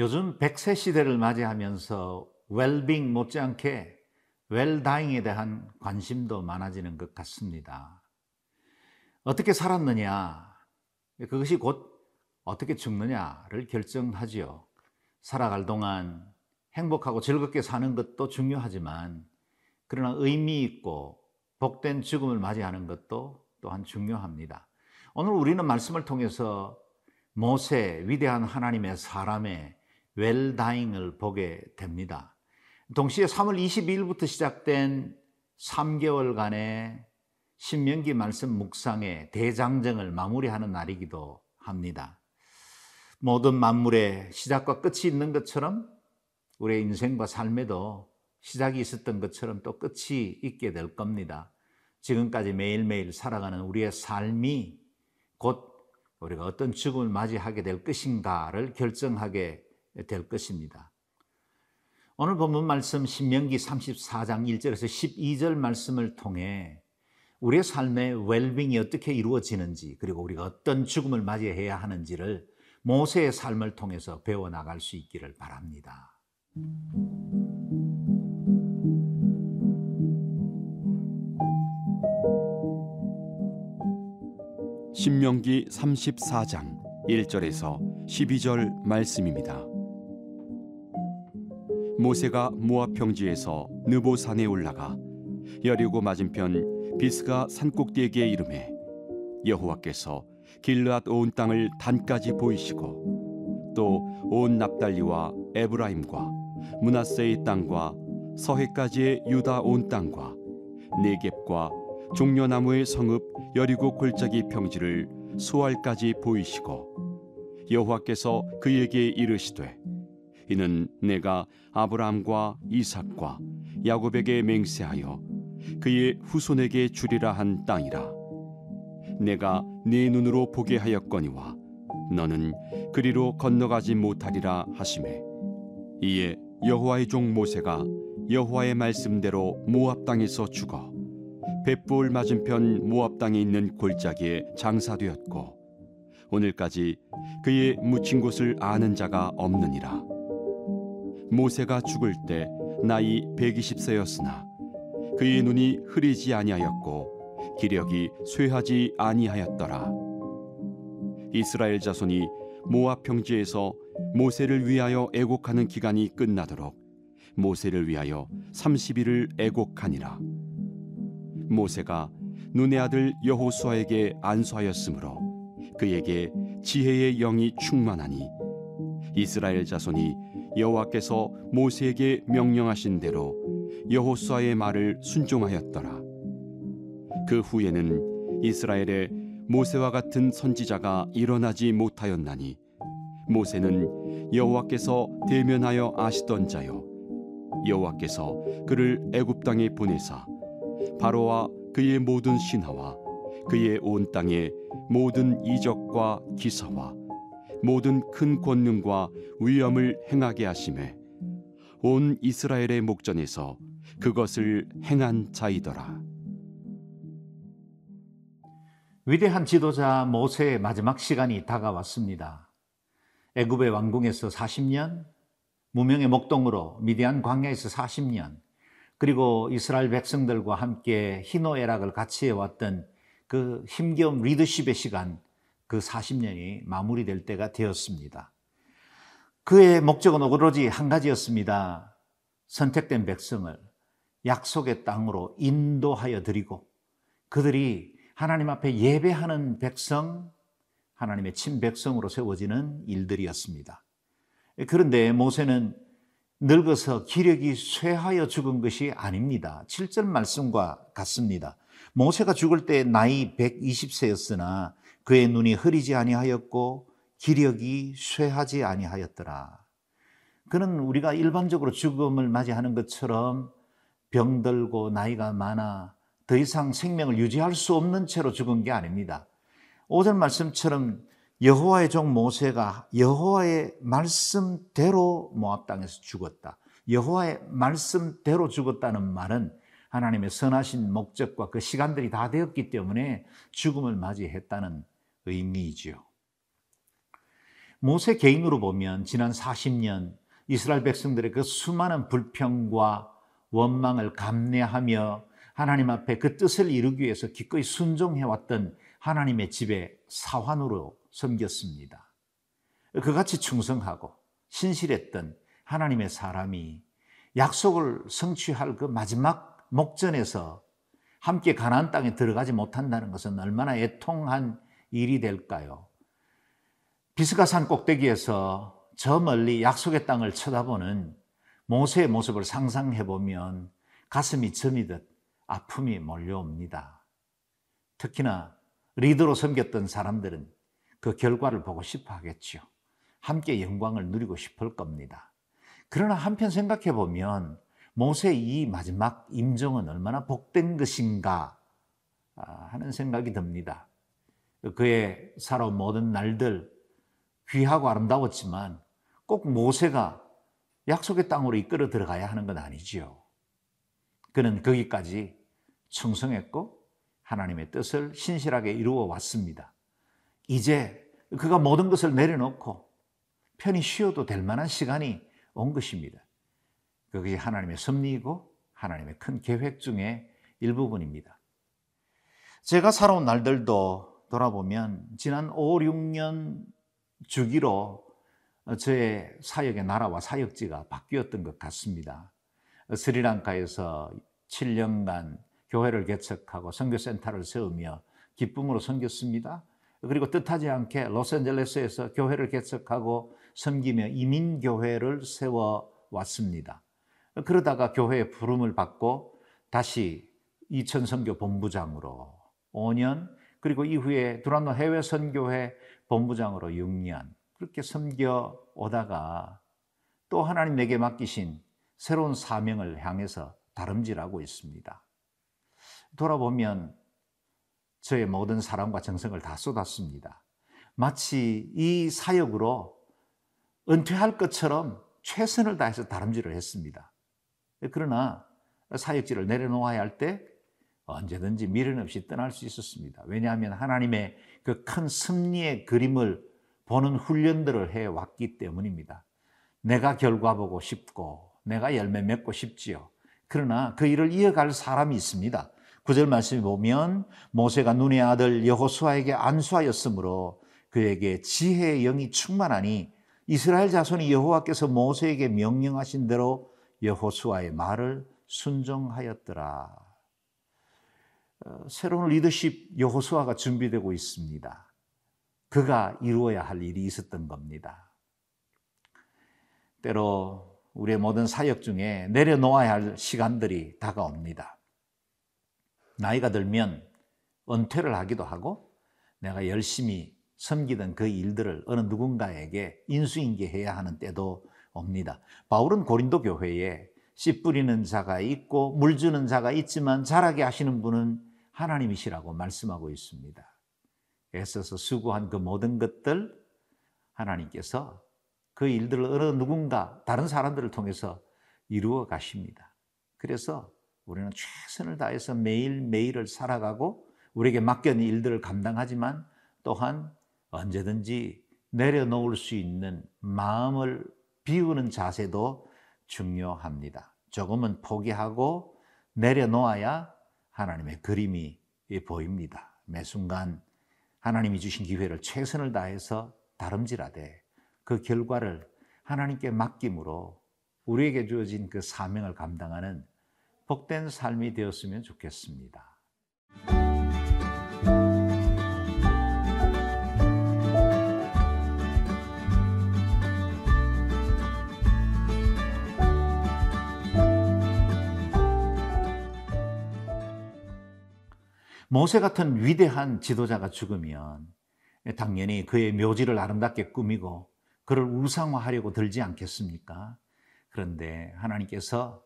요즘 100세 시대를 맞이하면서 웰빙 못지않게 웰다잉에 대한 관심도 많아지는 것 같습니다. 어떻게 살았느냐, 그것이 곧 어떻게 죽느냐를 결정하지요. 살아갈 동안 행복하고 즐겁게 사는 것도 중요하지만, 그러나 의미 있고 복된 죽음을 맞이하는 것도 또한 중요합니다. 오늘 우리는 말씀을 통해서 모세, 위대한 하나님의 사람의 웰다잉을 보게 됩니다. 동시에 3월 22일부터 시작된 3개월간의 신명기 말씀 묵상의 대장정을 마무리하는 날이기도 합니다. 모든 만물의 시작과 끝이 있는 것처럼 우리의 인생과 삶에도 시작이 있었던 것처럼 또 끝이 있게 될 겁니다. 지금까지 매일매일 살아가는 우리의 삶이 곧 우리가 어떤 죽음을 맞이하게 될 것인가를 결정하게 될 것입니다. 오늘 본문 말씀 신명기 34장 1절에서 12절 말씀을 통해 우리의 삶의 웰빙이 어떻게 이루어지는지 그리고 우리가 어떤 죽음을 맞이해야 하는지를 모세의 삶을 통해서 배워 나갈 수 있기를 바랍니다. 신명기 34장 1절에서 12절 말씀입니다. 모세가 모압 평지에서 느보산에 올라가 여리고 맞은편 비스가 산꼭대기에 이름해 여호와께서 길르앗 온 땅을 단까지 보이시고 또 온 납달리와 에브라임과 문하세의 땅과 서해까지의 유다 온 땅과 네겝과 종려나무의 성읍 여리고 골짜기 평지를 수알까지 보이시고 여호와께서 그에게 이르시되 이는 내가 아브라함과 이삭과 야곱에게 맹세하여 그의 후손에게 주리라 한 땅이라. 내가 네 눈으로 보게 하였거니와 너는 그리로 건너가지 못하리라 하심에 이에 여호와의 종 모세가 여호와의 말씀대로 모압 땅에서 죽어 벳불 맞은편 모압 땅에 있는 골짜기에 장사되었고 오늘까지 그의 묻힌 곳을 아는 자가 없느니라 모세가 죽을 때 나이 120세였으나 그의 눈이 흐리지 아니하였고 기력이 쇠하지 아니하였더라. 이스라엘 자손이 모압 평지에서 모세를 위하여 애곡하는 기간이 끝나도록 모세를 위하여 30일을 애곡하니라. 모세가 눈의 아들 여호수아에게 안수하였으므로 그에게 지혜의 영이 충만하니 이스라엘 자손이 여호와께서 모세에게 명령하신 대로 여호수아의 말을 순종하였더라. 그 후에는 이스라엘에 모세와 같은 선지자가 일어나지 못하였나니 모세는 여호와께서 대면하여 아시던 자요 여호와께서 그를 애굽 땅에 보내사 바로와 그의 모든 신하와 그의 온 땅의 모든 이적과 기사와 모든 큰 권능과 위엄을 행하게 하심에 온 이스라엘의 목전에서 그것을 행한 자이더라. 위대한 지도자 모세의 마지막 시간이 다가왔습니다. 애굽의 왕궁에서 40년, 무명의 목동으로 미디안 광야에서 40년, 그리고 이스라엘 백성들과 함께 희노애락을 같이 해왔던 그 힘겨운 리더십의 시간, 그 40년이 마무리될 때가 되었습니다. 그의 목적은 오로지 한 가지였습니다. 선택된 백성을 약속의 땅으로 인도하여 드리고 그들이 하나님 앞에 예배하는 백성, 하나님의 친백성으로 세워지는 일들이었습니다. 그런데 모세는 늙어서 기력이 쇠하여 죽은 것이 아닙니다. 7절 말씀과 같습니다. 모세가 죽을 때 나이 120세였으나 그의 눈이 흐리지 아니하였고 기력이 쇠하지 아니하였더라. 그는 우리가 일반적으로 죽음을 맞이하는 것처럼 병들고 나이가 많아 더 이상 생명을 유지할 수 없는 채로 죽은 게 아닙니다. 오전 말씀처럼 여호와의 종 모세가 여호와의 말씀대로 모압 땅에서 죽었다. 여호와의 말씀대로 죽었다는 말은 하나님의 선하신 목적과 그 시간들이 다 되었기 때문에 죽음을 맞이했다는 의미이지요. 모세 개인으로 보면 지난 40년 이스라엘 백성들의 그 수많은 불평과 원망을 감내하며 하나님 앞에 그 뜻을 이루기 위해서 기꺼이 순종해왔던 하나님의 집에 사환으로 섬겼습니다. 그같이 충성하고 신실했던 하나님의 사람이 약속을 성취할 그 마지막 목전에서 함께 가나안 땅에 들어가지 못한다는 것은 얼마나 애통한 일이 될까요? 비스가 산 꼭대기에서 저 멀리 약속의 땅을 쳐다보는 모세의 모습을 상상해 보면 가슴이 저미듯 아픔이 몰려옵니다. 특히나 리더로 섬겼던 사람들은 그 결과를 보고 싶어 하겠죠. 함께 영광을 누리고 싶을 겁니다. 그러나 한편 생각해 보면 모세의 이 마지막 임종은 얼마나 복된 것인가 아, 하는 생각이 듭니다. 그의 살아온 모든 날들 귀하고 아름다웠지만 꼭 모세가 약속의 땅으로 이끌어 들어가야 하는 건 아니지요. 그는 거기까지 충성했고 하나님의 뜻을 신실하게 이루어 왔습니다. 이제 그가 모든 것을 내려놓고 편히 쉬어도 될 만한 시간이 온 것입니다. 그것이 하나님의 섭리이고 하나님의 큰 계획 중에 일부분입니다. 제가 살아온 날들도 돌아보면 지난 5, 6년 주기로 저의 사역의 나라와 사역지가 바뀌었던 것 같습니다. 스리랑카에서 7년간 교회를 개척하고 선교센터를 세우며 기쁨으로 섬겼습니다. 그리고 뜻하지 않게 로스앤젤레스에서 교회를 개척하고 섬기며 이민교회를 세워 왔습니다. 그러다가 교회의 부름을 받고 다시 이천 선교 본부장으로 5년 그리고 이후에 두란노 해외 선교회 본부장으로 6년 그렇게 섬겨 오다가 또 하나님 내게 맡기신 새로운 사명을 향해서 다름질하고 있습니다. 돌아보면 저의 모든 사랑과 정성을 다 쏟았습니다. 마치 이 사역으로 은퇴할 것처럼 최선을 다해서 다름질을 했습니다. 그러나 사역지를 내려놓아야 할 때 언제든지 미련 없이 떠날 수 있었습니다. 왜냐하면 하나님의 그 큰 승리의 그림을 보는 훈련들을 해 왔기 때문입니다. 내가 결과 보고 싶고 내가 열매 맺고 싶지요. 그러나 그 일을 이어갈 사람이 있습니다. 구절 말씀에 보면 모세가 눈의 아들 여호수아에게 안수하였으므로 그에게 지혜의 영이 충만하니 이스라엘 자손이 여호와께서 모세에게 명령하신 대로 여호수아의 말을 순종하였더라. 어, 새로운 리더십 여호수아가 준비되고 있습니다. 그가 이루어야 할 일이 있었던 겁니다. 때로 우리의 모든 사역 중에 내려놓아야 할 시간들이 다가옵니다. 나이가 들면 은퇴를 하기도 하고 내가 열심히 섬기던 그 일들을 어느 누군가에게 인수인계해야 하는 때도 옵니다. 바울은 고린도 교회에 씨 뿌리는 자가 있고 물 주는 자가 있지만 자라게 하시는 분은 하나님이시라고 말씀하고 있습니다. 애써서 수고한 그 모든 것들 하나님께서 그 일들을 어느 누군가 다른 사람들을 통해서 이루어 가십니다. 그래서 우리는 최선을 다해서 매일매일을 살아가고 우리에게 맡겨진 일들을 감당하지만 또한 언제든지 내려놓을 수 있는 마음을 비우는 자세도 중요합니다. 조금은 포기하고 내려놓아야 하나님의 그림이 보입니다. 매 순간 하나님이 주신 기회를 최선을 다해서 다름질하되 그 결과를 하나님께 맡김으로 우리에게 주어진 그 사명을 감당하는 복된 삶이 되었으면 좋겠습니다. 모세 같은 위대한 지도자가 죽으면 당연히 그의 묘지를 아름답게 꾸미고 그를 우상화하려고 들지 않겠습니까? 그런데 하나님께서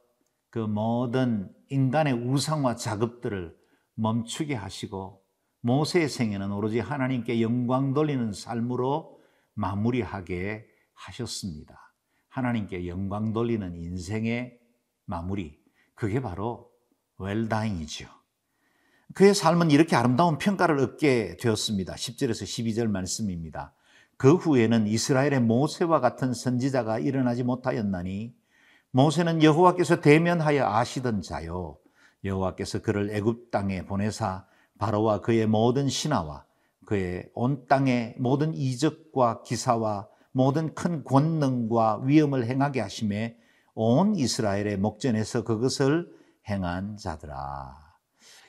그 모든 인간의 우상화 작업들을 멈추게 하시고 모세의 생애는 오로지 하나님께 영광 돌리는 삶으로 마무리하게 하셨습니다. 하나님께 영광 돌리는 인생의 마무리. 그게 바로 웰다잉이죠. 그의 삶은 이렇게 아름다운 평가를 얻게 되었습니다. 10절에서 12절 말씀입니다. 그 후에는 이스라엘의 모세와 같은 선지자가 일어나지 못하였나니 모세는 여호와께서 대면하여 아시던 자요 여호와께서 그를 애굽 땅에 보내사 바로와 그의 모든 신하와 그의 온 땅의 모든 이적과 기사와 모든 큰 권능과 위엄을 행하게 하심에 온 이스라엘의 목전에서 그것을 행한 자들아.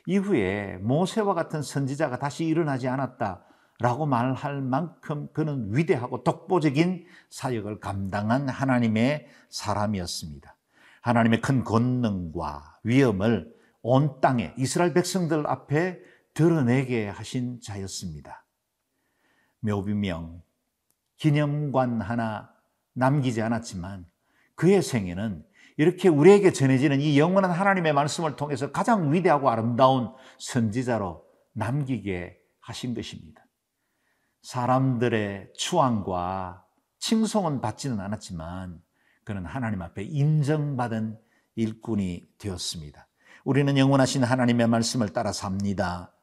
이후에 모세와 같은 선지자가 다시 일어나지 않았다라고 말할 만큼 그는 위대하고 독보적인 사역을 감당한 하나님의 사람이었습니다. 하나님의 큰 권능과 위엄을 온 땅에 이스라엘 백성들 앞에 드러내게 하신 자였습니다. 묘비명, 기념관 하나 남기지 않았지만 그의 생애는 이렇게 우리에게 전해지는 이 영원한 하나님의 말씀을 통해서 가장 위대하고 아름다운 선지자로 남기게 하신 것입니다. 사람들의 추앙과 칭송은 받지는 않았지만 그는 하나님 앞에 인정받은 일꾼이 되었습니다. 우리는 영원하신 하나님의 말씀을 따라 삽니다.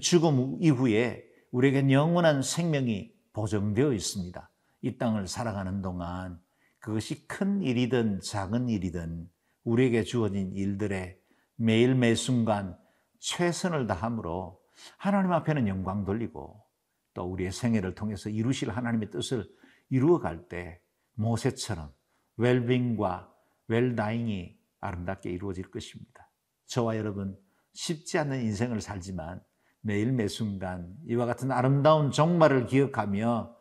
죽음 이후에 우리에겐 영원한 생명이 보정되어 있습니다. 이 땅을 살아가는 동안 그것이 큰 일이든 작은 일이든 우리에게 주어진 일들에 매일 매 순간 최선을 다함으로 하나님 앞에는 영광 돌리고 또 우리의 생애를 통해서 이루실 하나님의 뜻을 이루어갈 때 모세처럼 웰빙과 웰다잉이 아름답게 이루어질 것입니다. 저와 여러분 쉽지 않는 인생을 살지만 매일 매 순간 이와 같은 아름다운 종말을 기억하며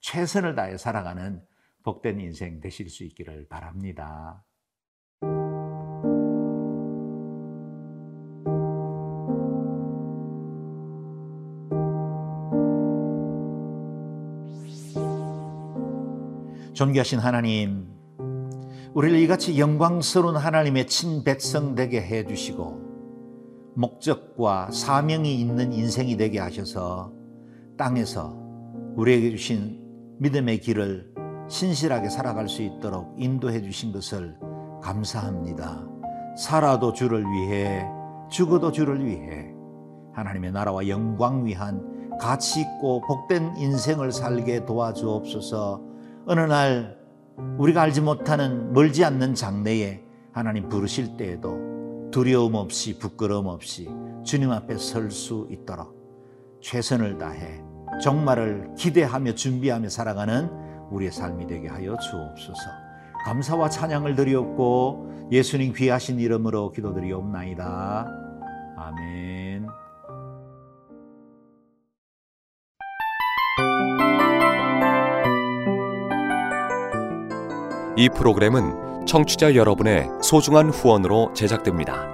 최선을 다해 살아가는 복된 인생 되실 수 있기를 바랍니다. 존귀하신 하나님, 우리를 이같이 영광스러운 하나님의 친백성 되게 해 주시고 목적과 사명이 있는 인생이 되게 하셔서 땅에서 우리에게 주신 믿음의 길을 신실하게 살아갈 수 있도록 인도해 주신 것을 감사합니다. 살아도 주를 위해 죽어도 주를 위해 하나님의 나라와 영광 위한 가치 있고 복된 인생을 살게 도와주옵소서. 어느 날 우리가 알지 못하는 멀지 않는 장래에 하나님 부르실 때에도 두려움 없이 부끄러움 없이 주님 앞에 설 수 있도록 최선을 다해 정말을 기대하며 준비하며 살아가는 우리의 삶이 되게 하여 주옵소서. 감사와 찬양을 드리옵고 예수님 귀하신 이름으로 기도드리옵나이다. 아멘. 이 프로그램은 청취자 여러분의 소중한 후원으로 제작됩니다.